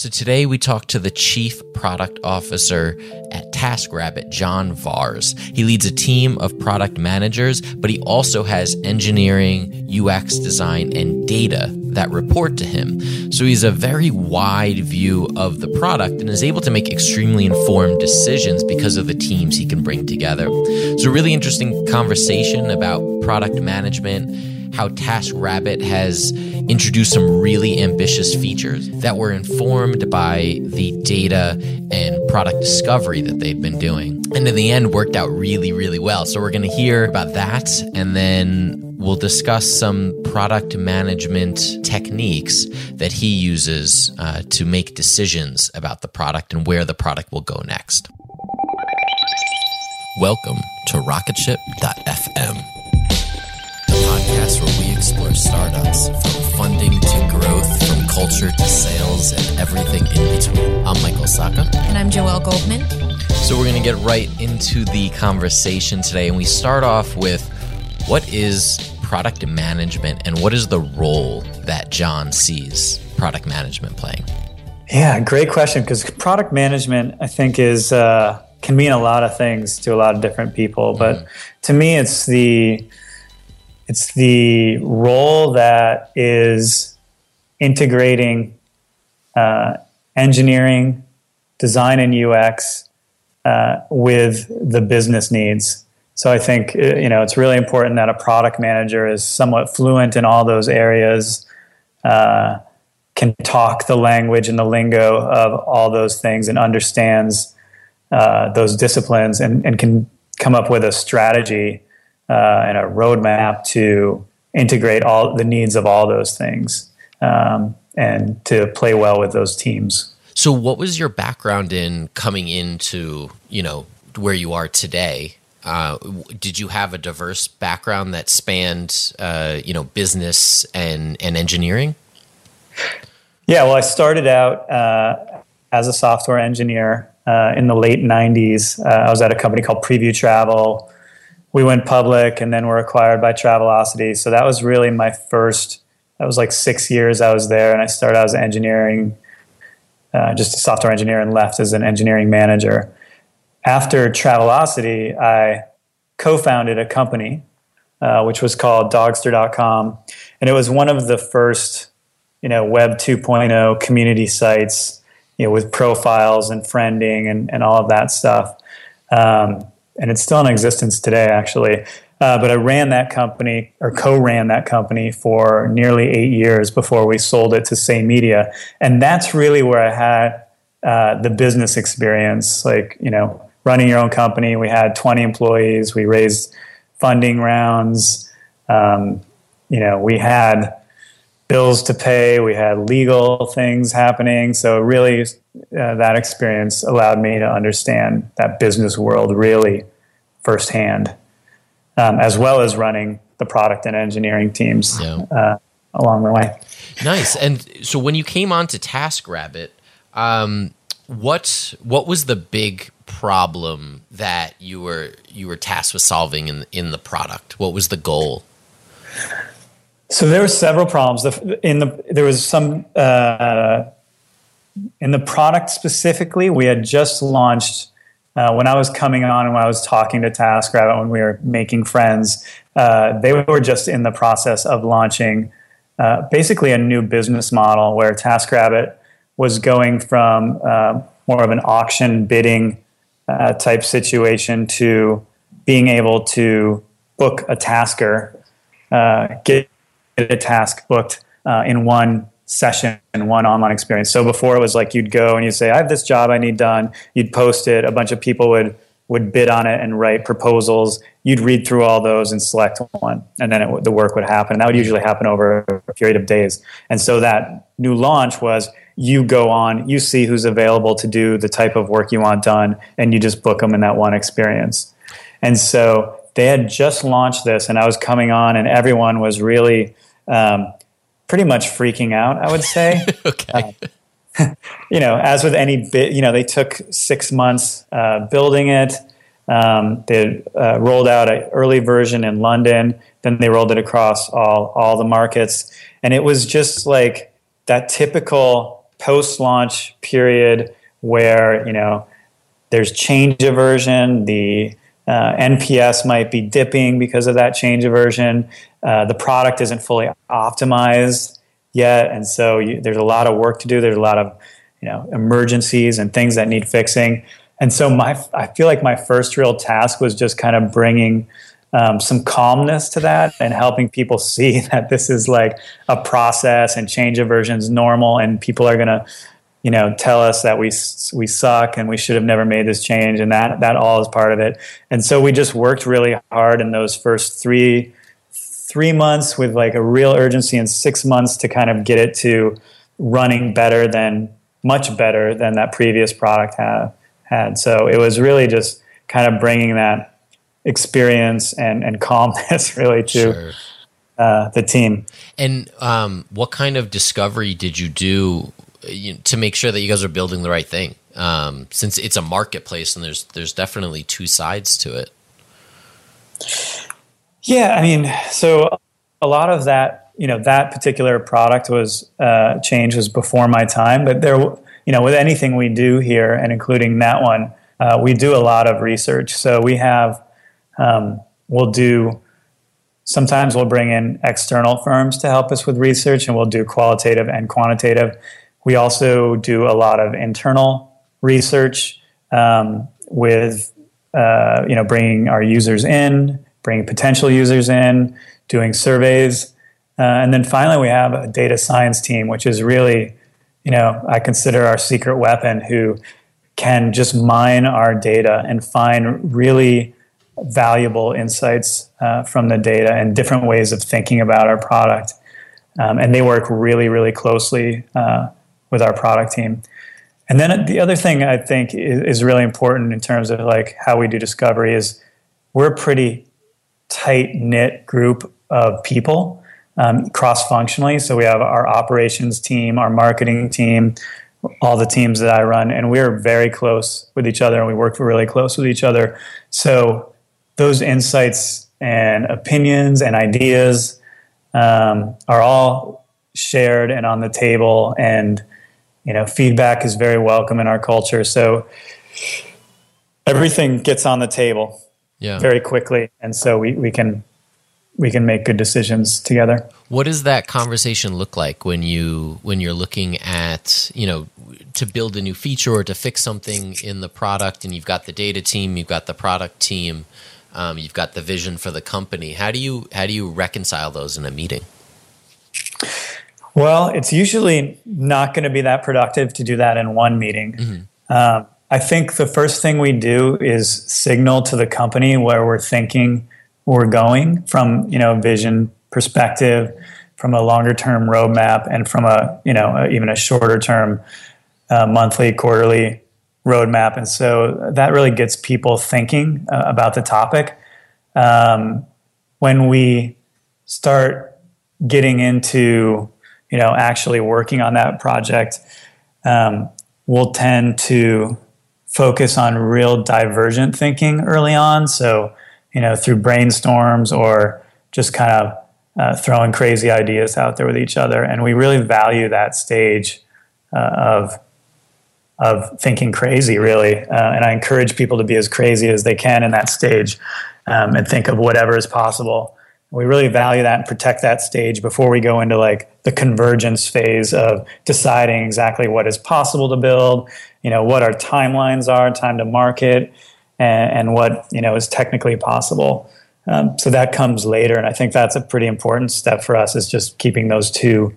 So today we talk to the chief product officer at TaskRabbit, John Vars. He leads a team of product managers, but he also has engineering, UX design, and data that report to him. So he's a very wide view of the product and is able to make extremely informed decisions because of the teams he can bring together. A really interesting conversation about product management, how TaskRabbit has introduced some really ambitious features that were informed by the data and product discovery that they've been doing. And in the end, worked out really, really well. So we're going to hear about that and then we'll discuss some product management techniques that he uses uh, to make decisions about the product and where the product will go next. Welcome to Rocketship.fm, the podcast culture to sales, and everything in between. I'm Michael Sacca. And I'm Joelle Goldman. So, we're going to get right into the conversation today. And we start off with what is product management and what is the role that John sees product management playing? Yeah, great question. Because product management, I think, is uh, can mean a lot of things to a lot of different people. But mm-hmm. to me, it's the it's the role that is integrating uh, engineering, design, and UX uh, with the business needs. So I think uh, you know it's really important that a product manager is somewhat fluent in all those areas, uh, can talk the language and the lingo of all those things, and understands uh, those disciplines, and, and can come up with a strategy uh, and a roadmap to integrate all the needs of all those things. Um, and to play well with those teams. So, what was your background in coming into you know where you are today? Uh, did you have a diverse background that spanned uh, you know business and and engineering? Yeah, well, I started out uh, as a software engineer uh, in the late '90s. Uh, I was at a company called Preview Travel. We went public, and then were acquired by Travelocity. So that was really my first. That was like six years I was there, and I started out as an engineering, uh, just a software engineer, and left as an engineering manager. After Travelocity, I co-founded a company uh, which was called Dogster.com, and it was one of the first you know web 2.0 community sites you know with profiles and friending and, and all of that stuff um, and it's still in existence today actually uh, but i ran that company or co-ran that company for nearly eight years before we sold it to SAY Media. And that's really where i had uh, the business experience like you know running your own company. We had 20 employees. We raised funding rounds. Um, you know we had bills to pay. We had legal things happening. So really, uh, that experience allowed me to understand that business world really firsthand, um, as well as running the product and engineering teams yeah. uh, along the way. Nice. And so when you came on to TaskRabbit, um, what what was the big problem that you were you were tasked with solving in in the product? What was the goal? So there were several problems. In the there was some uh, in the product specifically. We had just launched uh, when I was coming on and when I was talking to TaskRabbit when we were making friends. Uh, they were just in the process of launching uh, basically a new business model where TaskRabbit was going from uh, more of an auction bidding uh, type situation to being able to book a tasker, get a task booked uh, in one session and one online experience. So before it was like you'd go and you'd say, I have this job I need done. You'd post it. A bunch of people would would bid on it and write proposals. You'd read through all those and select one, and then it, the work would happen. And that would usually happen over a period of days. And so that new launch was you go on, you see who's available to do the type of work you want done, and you just book them in that one experience. And so they had just launched this, and I was coming on, and everyone was really um, pretty much freaking out, I would say. okay. Uh, you know, as with any bit, you know, they took six months uh, building it. Um, they uh, rolled out an early version in London, then they rolled it across all all the markets, and it was just like that typical post-launch period where you know there's change of version, the uh, NPS might be dipping because of that change of version. Uh, the product isn't fully optimized yet, and so you, there's a lot of work to do. There's a lot of you know emergencies and things that need fixing. And so my I feel like my first real task was just kind of bringing um, some calmness to that and helping people see that this is like a process and change of versions normal, and people are gonna you know tell us that we we suck and we should have never made this change and that that all is part of it and so we just worked really hard in those first three three months with like a real urgency and six months to kind of get it to running better than much better than that previous product had had so it was really just kind of bringing that experience and and calmness really to sure. uh, the team and um, what kind of discovery did you do you know, to make sure that you guys are building the right thing. Um, since it's a marketplace and there's there's definitely two sides to it. Yeah, I mean, so a lot of that, you know, that particular product was uh, change was before my time, but there, you know, with anything we do here, and including that one, uh, we do a lot of research. So we have, um, we'll do. Sometimes we'll bring in external firms to help us with research, and we'll do qualitative and quantitative. We also do a lot of internal research um, with uh, you know bringing our users in, bringing potential users in, doing surveys, uh, and then finally we have a data science team, which is really you know I consider our secret weapon, who can just mine our data and find really valuable insights uh, from the data and different ways of thinking about our product. um, and they work really, really closely uh, with our product team. And then the other thing I think is, is, really important in terms of like how we do discovery is we're pretty tight knit group of people um, cross functionally. So we have our operations team, our marketing team, all the teams that I run, and we're very close with each other, and we work really close with each other. So those insights and opinions and ideas um, are all shared and on the table and you know feedback is very welcome in our culture so everything gets on the table yeah. very quickly and so we, we can we can make good decisions together what does that conversation look like when you when you're looking at you know to build a new feature or to fix something in the product and you've got the data team you've got the product team um, you've got the vision for the company how do you how do you reconcile those in a meeting well, it's usually not going to be that productive to do that in one meeting. Mm-hmm. Um, I think the first thing we do is signal to the company where we're thinking we're going from, you know, vision perspective, from a longer term roadmap, and from a, you know, even a shorter term uh, monthly, quarterly roadmap. And so that really gets people thinking uh, about the topic. Um, when we start getting into you know, actually working on that project, um, we'll tend to focus on real divergent thinking early on. So, you know, through brainstorms or just kind of uh, throwing crazy ideas out there with each other. And we really value that stage uh, of of thinking crazy, really. Uh, and I encourage people to be as crazy as they can in that stage um, and think of whatever is possible we really value that and protect that stage before we go into like the convergence phase of deciding exactly what is possible to build you know what our timelines are time to market and, and what you know is technically possible um, so that comes later and i think that's a pretty important step for us is just keeping those two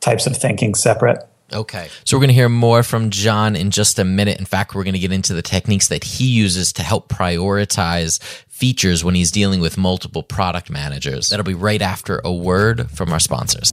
types of thinking separate Okay. So we're going to hear more from John in just a minute. In fact, we're going to get into the techniques that he uses to help prioritize features when he's dealing with multiple product managers. That'll be right after a word from our sponsors.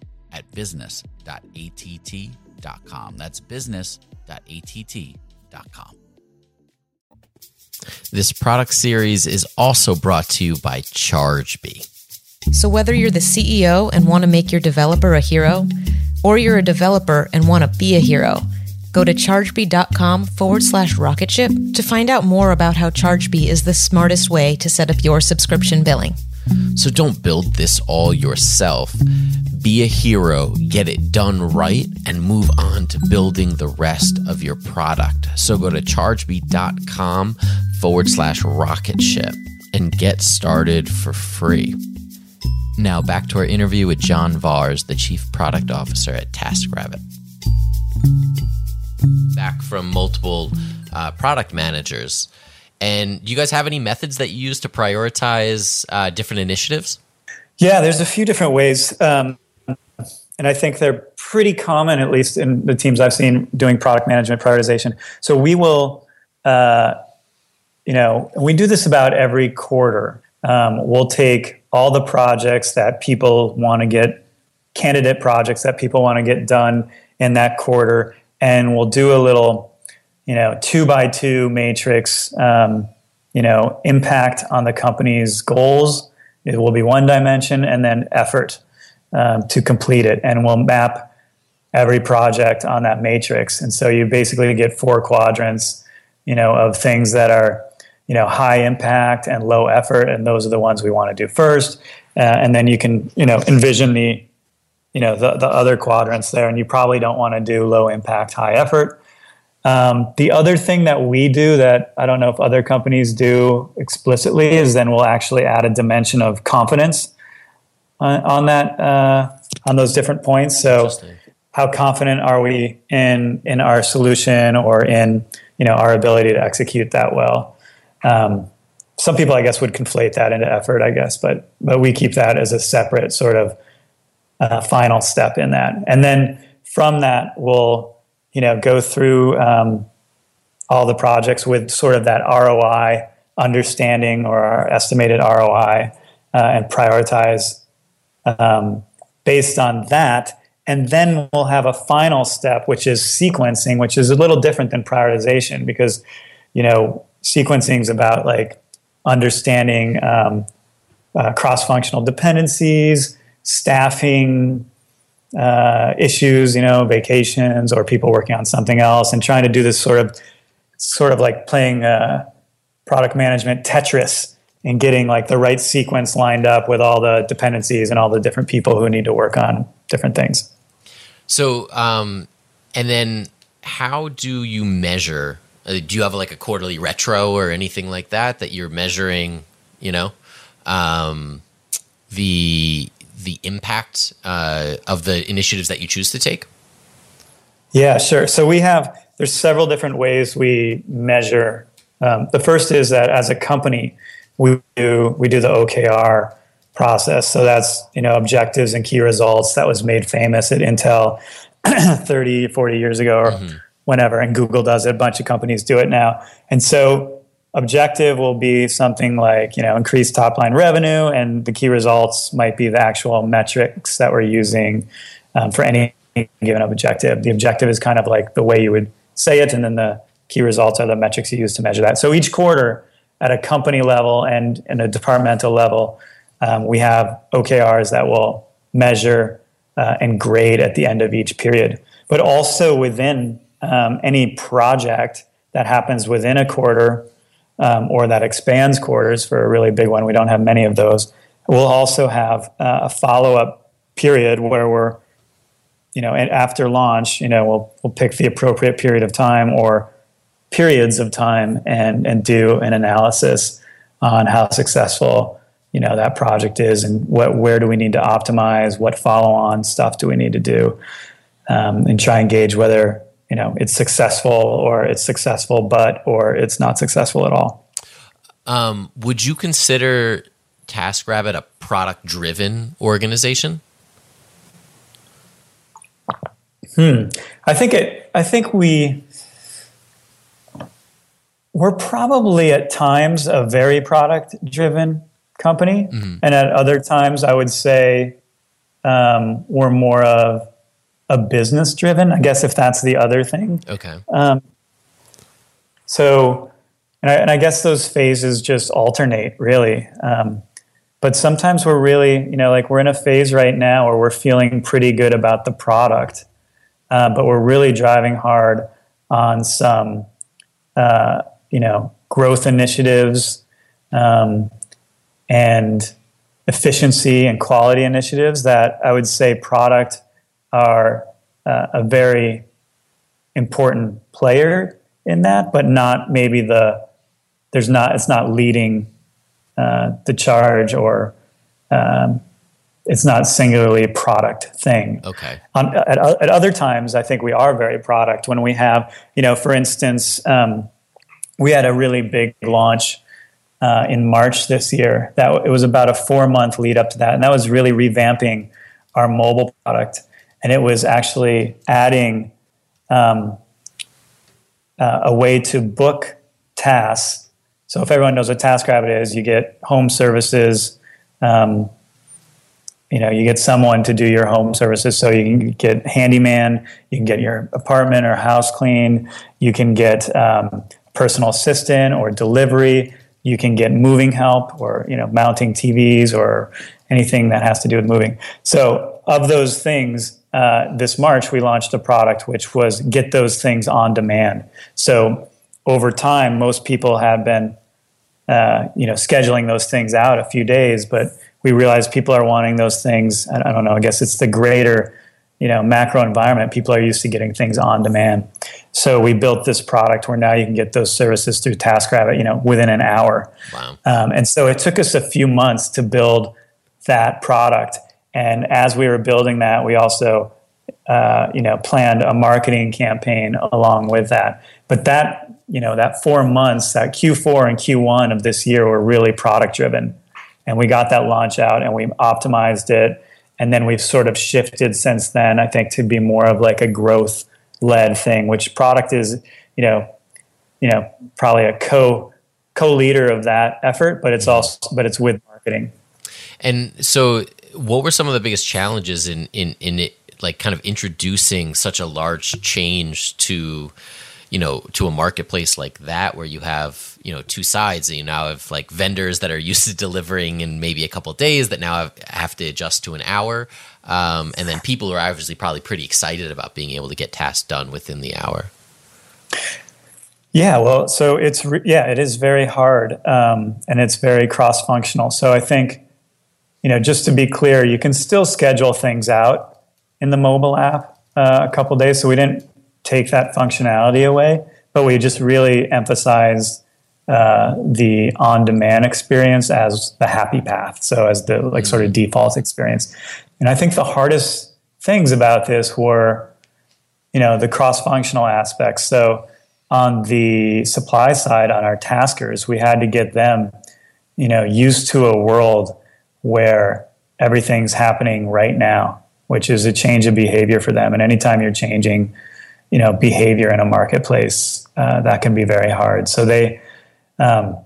at business.att.com. That's business.att.com. This product series is also brought to you by Chargebee. So, whether you're the CEO and want to make your developer a hero, or you're a developer and want to be a hero, go to chargebee.com forward slash rocketship to find out more about how Chargebee is the smartest way to set up your subscription billing. So don't build this all yourself. Be a hero, get it done right, and move on to building the rest of your product. So go to chargebee.com forward slash rocket ship and get started for free. Now back to our interview with John Vars, the Chief Product Officer at TaskRabbit. Back from multiple uh, product managers and do you guys have any methods that you use to prioritize uh, different initiatives? Yeah, there's a few different ways. Um, and I think they're pretty common, at least in the teams I've seen doing product management prioritization. So we will, uh, you know, we do this about every quarter. Um, we'll take all the projects that people want to get, candidate projects that people want to get done in that quarter, and we'll do a little you know, two by two matrix, um, you know, impact on the company's goals. It will be one dimension, and then effort um, to complete it, and we'll map every project on that matrix. And so you basically get four quadrants, you know, of things that are, you know, high impact and low effort, and those are the ones we want to do first. Uh, and then you can, you know, envision the, you know, the, the other quadrants there, and you probably don't want to do low impact, high effort um, the other thing that we do that I don't know if other companies do explicitly is then we'll actually add a dimension of confidence on, on that uh, on those different points. So how confident are we in in our solution or in you know our ability to execute that well. Um, some people, I guess, would conflate that into effort, I guess, but but we keep that as a separate sort of uh, final step in that, and then from that, we'll you know go through um, all the projects with sort of that ROI understanding or our estimated ROI, uh, and prioritize um, based on that. And then we'll have a final step, which is sequencing, which is a little different than prioritization because, you know, sequencing is about like understanding um, uh, cross functional dependencies, staffing uh, issues, you know, vacations or people working on something else, and trying to do this sort of, sort of like playing uh, product management Tetris and getting like the right sequence lined up with all the dependencies and all the different people who need to work on different things. So, um, and then how do you measure? Uh, do you have like a quarterly retro or anything like that that you're measuring? You know, um, the the impact uh, of the initiatives that you choose to take. Yeah, sure. So we have there's several different ways we measure. Um, the first is that as a company, we do we do the OKR process. So that's, you know, objectives and key results that was made famous at Intel 30, 40 years ago or mm-hmm. whenever. And Google does it. A bunch of companies do it now. And so objective will be something like, you know, increase top line revenue. And the key results might be the actual metrics that we're using um, for any given objective. The objective is kind of like the way you would say it. And then the key results are the metrics you use to measure that. So each quarter at a company level and in a departmental level, um, we have OKRs that will measure uh, and grade at the end of each period. But also within um, any project that happens within a quarter um, or that expands quarters for a really big one, we don't have many of those. We'll also have uh, a follow up period where we're, you know, after launch, you know, we'll, we'll pick the appropriate period of time or periods of time and, and do an analysis on how successful you know that project is and what where do we need to optimize what follow on stuff do we need to do um, and try and gauge whether you know it's successful or it's successful but or it's not successful at all um, would you consider TaskRabbit a product driven organization hmm i think it i think we we're probably at times a very product driven company. Mm-hmm. And at other times, I would say um, we're more of a business driven, I guess, if that's the other thing. Okay. Um, so, and I, and I, guess those phases just alternate really. Um, but sometimes we're really, you know, like we're in a phase right now where we're feeling pretty good about the product, uh, but we're really driving hard on some, uh, you know, growth initiatives. Um, and efficiency and quality initiatives that I would say product are uh, a very important player in that, but not maybe the there's not it's not leading uh, the charge or um, it's not singularly a product thing. Okay. Um, at, at, other times, I think we are very product when we have you know, for instance, um, we had a really big launch uh, in March this year. That it was about a four month lead up to that, and that was really revamping our mobile product, and it was actually adding um, uh, a way to book tasks. So if everyone knows what TaskRabbit is, you get home services. Um, you know, you get someone to do your home services. So you can get handyman, you can get your apartment or house clean, you can get um, personal assistant or delivery you can get moving help or you know mounting TVs or anything that has to do with moving. So of those things, uh, this March we launched a product which was get those things on demand. So over time, most people have been uh, you know scheduling those things out a few days, but we realized people are wanting those things. I don't know. I guess it's the greater you know macro environment people are used to getting things on demand so we built this product where now you can get those services through TaskRabbit you know within an hour wow. Um, and so it took us a few months to build that product and as we were building that we also uh, you know, planned a marketing campaign along with that. But that, you know, that four months, that Q4 and Q1 of this year were really product driven. And we got that launch out and we optimized it. And then we've sort of shifted since then, I think, to be more of like a growth led thing, which product is, you know, you know, probably a co co leader of that effort, but it's also but it's with marketing. And so what were some of the biggest challenges in in in it like kind of introducing such a large change to you know to a marketplace like that where you have you know two sides and you now have like vendors that are used to delivering in maybe a couple days that now have, have to adjust to an hour? Um, and then people are obviously probably pretty excited about being able to get tasks done within the hour. Yeah well so it's re- yeah it is very hard um, and it's very cross functional so i think you know just to be clear you can still schedule things out in the mobile app uh, a couple days so we didn't take that functionality away, but we just really emphasized uh, the on-demand experience as the happy path, so as the like sort of mm-hmm. default experience. And I think the hardest things about this were, you know, the cross-functional aspects. So on the supply side, on our taskers, we had to get them, you know, used to a world where everything's happening right now, which is a change of behavior for them. And anytime you're changing you know behavior in a marketplace uh, that can be very hard so they um,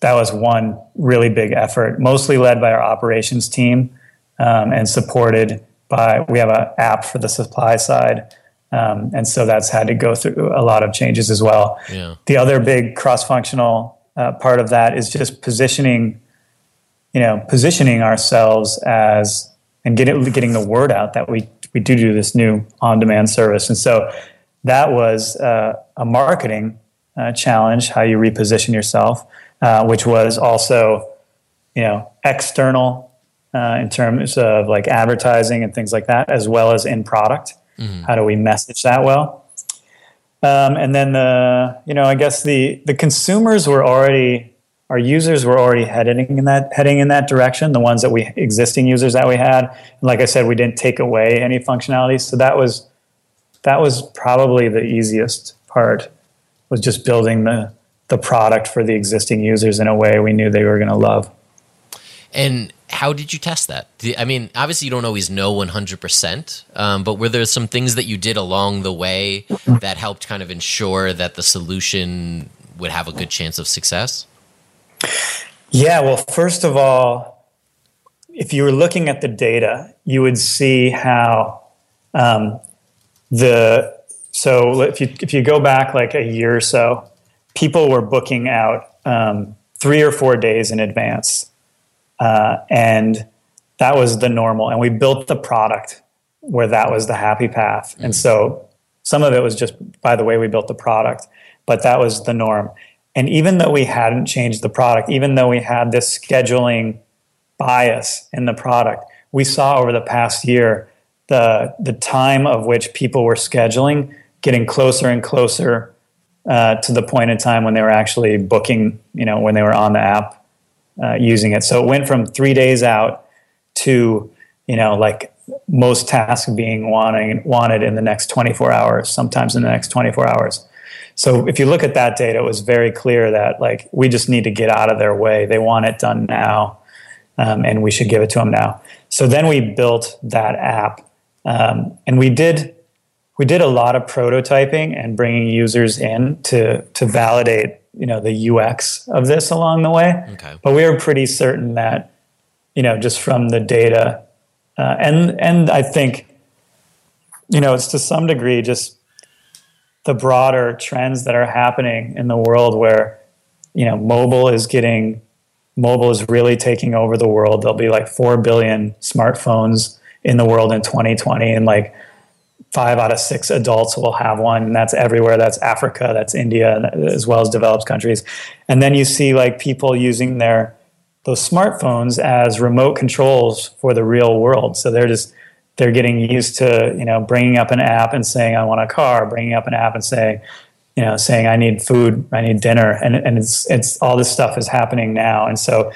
that was one really big effort mostly led by our operations team um, and supported by we have an app for the supply side um, and so that's had to go through a lot of changes as well yeah. the other big cross-functional uh, part of that is just positioning you know positioning ourselves as and getting getting the word out that we we do do this new on-demand service and so that was uh, a marketing uh, challenge, how you reposition yourself, uh, which was also, you know, external uh, in terms of like advertising and things like that, as well as in product. Mm-hmm. How do we message that well? Um, and then the, you know, I guess the the consumers were already our users were already heading in that heading in that direction. The ones that we existing users that we had, like I said, we didn't take away any functionality, so that was that was probably the easiest part was just building the the product for the existing users in a way we knew they were going to love. And how did you test that? I mean, obviously you don't always know 100%, um, but were there some things that you did along the way that helped kind of ensure that the solution would have a good chance of success? Yeah, well, first of all, if you were looking at the data, you would see how um, the so if you if you go back like a year or so, people were booking out um, three or four days in advance, uh, and that was the normal. And we built the product where that was the happy path. And so some of it was just by the way we built the product, but that was the norm. And even though we hadn't changed the product, even though we had this scheduling bias in the product, we saw over the past year the the time of which people were scheduling getting closer and closer uh, to the point in time when they were actually booking. You know, when they were on the app uh, using it. So it went from three days out to you know like most tasks being wanting, wanted in the next 24 hours, sometimes in the next 24 hours. So if you look at that data, it was very clear that like we just need to get out of their way. They want it done now, um, and we should give it to them now. So then we built that app um, and we did we did a lot of prototyping and bringing users in to to validate you know the UX of this along the way. Okay. But we were pretty certain that you know just from the data uh, and and I think you know it's to some degree just the broader trends that are happening in the world where you know mobile is getting mobile is really taking over the world. There'll be like four billion smartphones in the world in 2020 and like five out of six adults will have one and that's everywhere. That's africa that's india as well as developed countries. And then you see like people using their those smartphones as remote controls for the real world. So they're just they're getting used to you know bringing up an app and saying i want a car bringing up an app and saying you know saying i need food i need dinner and, and it's it's all this stuff is happening now and so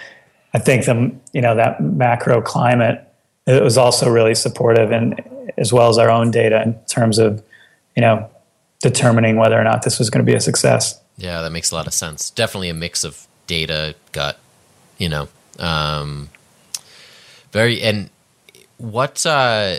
i think the you know that macro climate it was also really supportive and as well as our own data in terms of you know determining whether or not this was going to be a success. Yeah, that makes a lot of sense. Definitely a mix of data, gut, you know. Um, very and what uh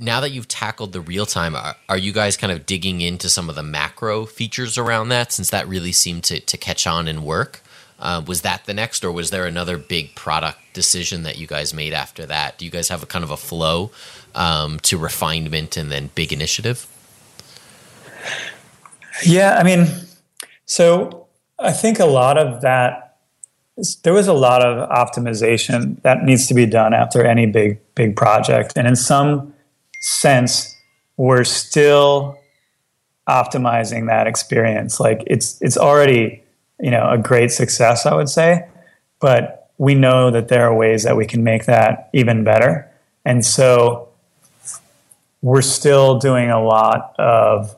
now that you've tackled the real time, are, are, you guys kind of digging into some of the macro features around that since that really seemed to, to catch on and work? Uh, was that the next, or was there another big product decision that you guys made after that? Do you guys have a kind of a flow um, to refinement and then big initiative? Yeah, I mean, so I think a lot of that there was a lot of optimization that needs to be done after any big big project, and in some sense, we're still optimizing that experience. Like it's it's already you know a great success, I would say, but we know that there are ways that we can make that even better, and so we're still doing a lot of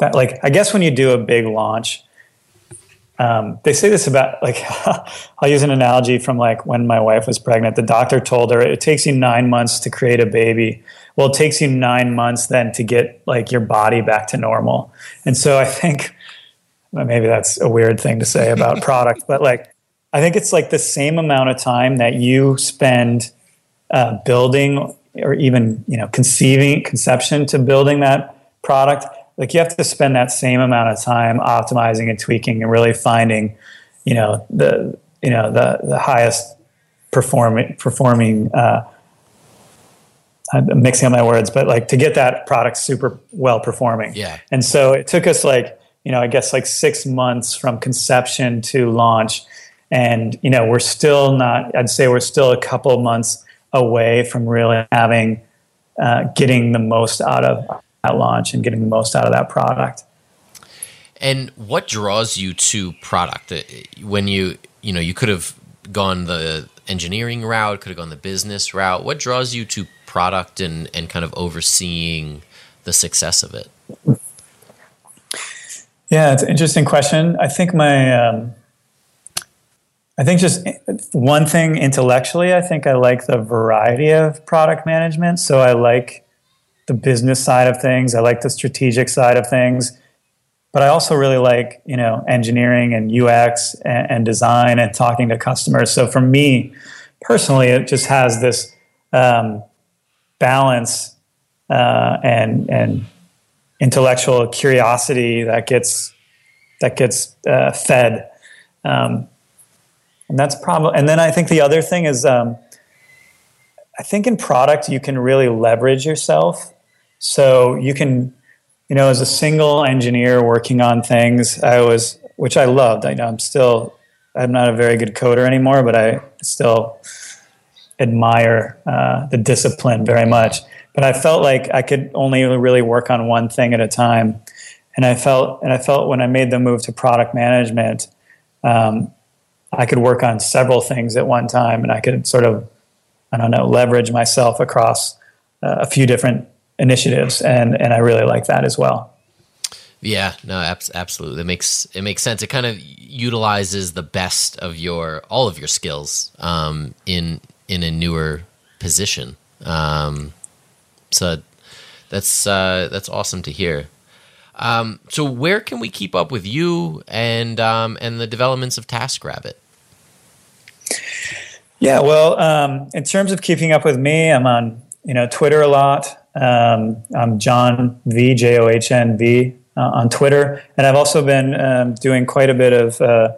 that. Like I guess when you do a big launch um, they say this about like I'll use an analogy from like when my wife was pregnant. The doctor told her it takes you nine months to create a baby. Well, it takes you nine months then to get like your body back to normal. And so I think well, maybe that's a weird thing to say about product, but like I think it's like the same amount of time that you spend uh, building or even you know conceiving conception to building that product like you have to spend that same amount of time optimizing and tweaking and really finding you know the you know the the highest performing performing uh, I'm mixing up my words, but like to get that product super well performing. Yeah. And so it took us like, you know, I guess like six months from conception to launch. And, you know, we're still not, I'd say we're still a couple months away from really having, uh, getting the most out of at launch and getting the most out of that product. And what draws you to product uh, when you you know you could have gone the engineering route, could have gone the business route. What draws you to product and and kind of overseeing the success of it? Yeah, it's an interesting question. I think my um, I think just one thing intellectually, I think I like the variety of product management. So I like the business side of things. I like the strategic side of things, but I also really like you know engineering and UX and, and design and talking to customers. So for me personally, it just has this um, balance uh, and and intellectual curiosity that gets that gets uh, fed. Um, and that's probably and then I think the other thing is um, I think in product you can really leverage yourself so you can, you know, as a single engineer working on things, I was, which I loved. I know I'm still, I'm not a very good coder anymore, but I still admire uh, the discipline very much. But I felt like I could only really work on one thing at a time, and I felt, and I felt when I made the move to product management, um, I could work on several things at one time, and I could sort of, I don't know, leverage myself across uh, a few different initiatives, and and I really like that as well. Yeah, no, absolutely. It makes it makes sense. It kind of utilizes the best of your all of your skills um, in in a newer position. Um, so that's uh, that's awesome to hear. Um, so where can we keep up with you and um, and the developments of TaskRabbit? Yeah, well, um, in terms of keeping up with me, I'm on you know Twitter a lot. Um, I'm John V J O H N V uh, on Twitter, and I've also been um, doing quite a bit of. Uh,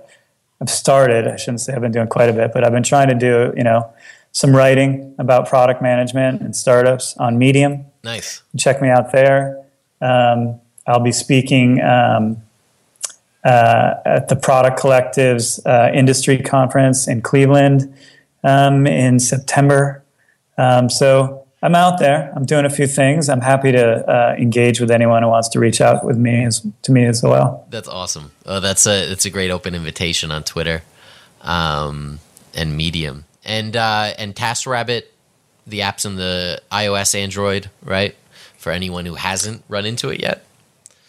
I've started. I shouldn't say I've been doing quite a bit, but I've been trying to do you know some writing about product management and startups on Medium. Nice. Check me out there. Um, I'll be speaking um, uh, at the Product Collective's uh, industry conference in Cleveland um, in September. Um, so I'm out there. I'm doing a few things. I'm happy to uh, engage with anyone who wants to reach out with me as, to me as well. That's awesome. Oh, that's a it's a great open invitation on Twitter, um, and Medium, and uh, and TaskRabbit, the apps in the iOS, Android, right? For anyone who hasn't run into it yet.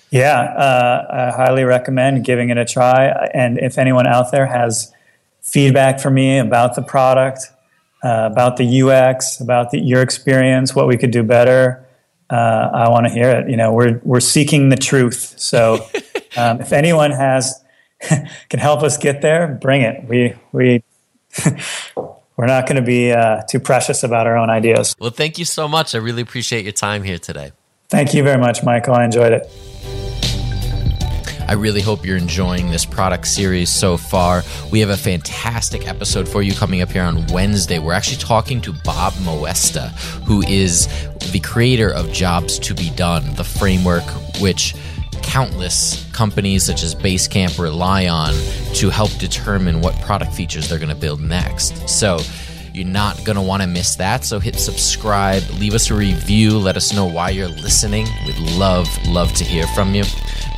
Yeah, uh, I highly recommend giving it a try. And if anyone out there has feedback for me about the product, uh, about the UX, about the, your experience, what we could do better, uh, I want to hear it. You know, we're we're seeking the truth. So um, if anyone has can help us get there, bring it. We we we're not going to be uh, too precious about our own ideas. Well, thank you so much. I really appreciate your time here today. Thank you very much, Michael. I enjoyed it. I really hope you're enjoying this product series so far. We have a fantastic episode for you coming up here on Wednesday. We're actually talking to Bob Moesta, who is the creator of Jobs to Be Done, the framework which countless companies such as Basecamp rely on to help determine what product features they're going to build next. So, you're not going to want to miss that. So hit subscribe, leave us a review, let us know why you're listening. We'd love, love to hear from you.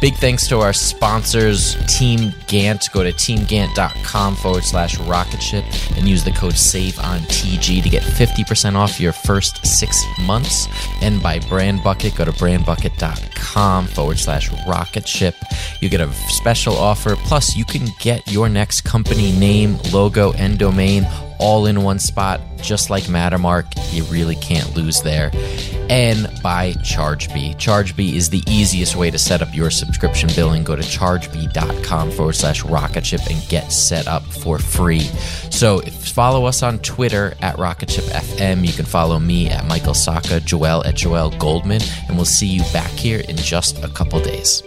Big thanks to our sponsors, Team Gantt. Go to teamgantt.com forward slash rocket ship and use the code SAVE on TG to get 50% off your first six months. And by Brand Bucket, go to brandbucket.com forward slash rocket ship. You get a special offer. Plus, you can get your next company name, logo, and domain all in one spot, just like Mattermark. You really can't lose there. And by ChargeBee. ChargeBee is the easiest way to set up your subscription billing. Go to chargebee.com forward slash rocketship and get set up for free. So follow us on Twitter at RocketShipFM. You can follow me at Michael Sacca, Joel at Joel Goldman, and we'll see you back here in just a couple days.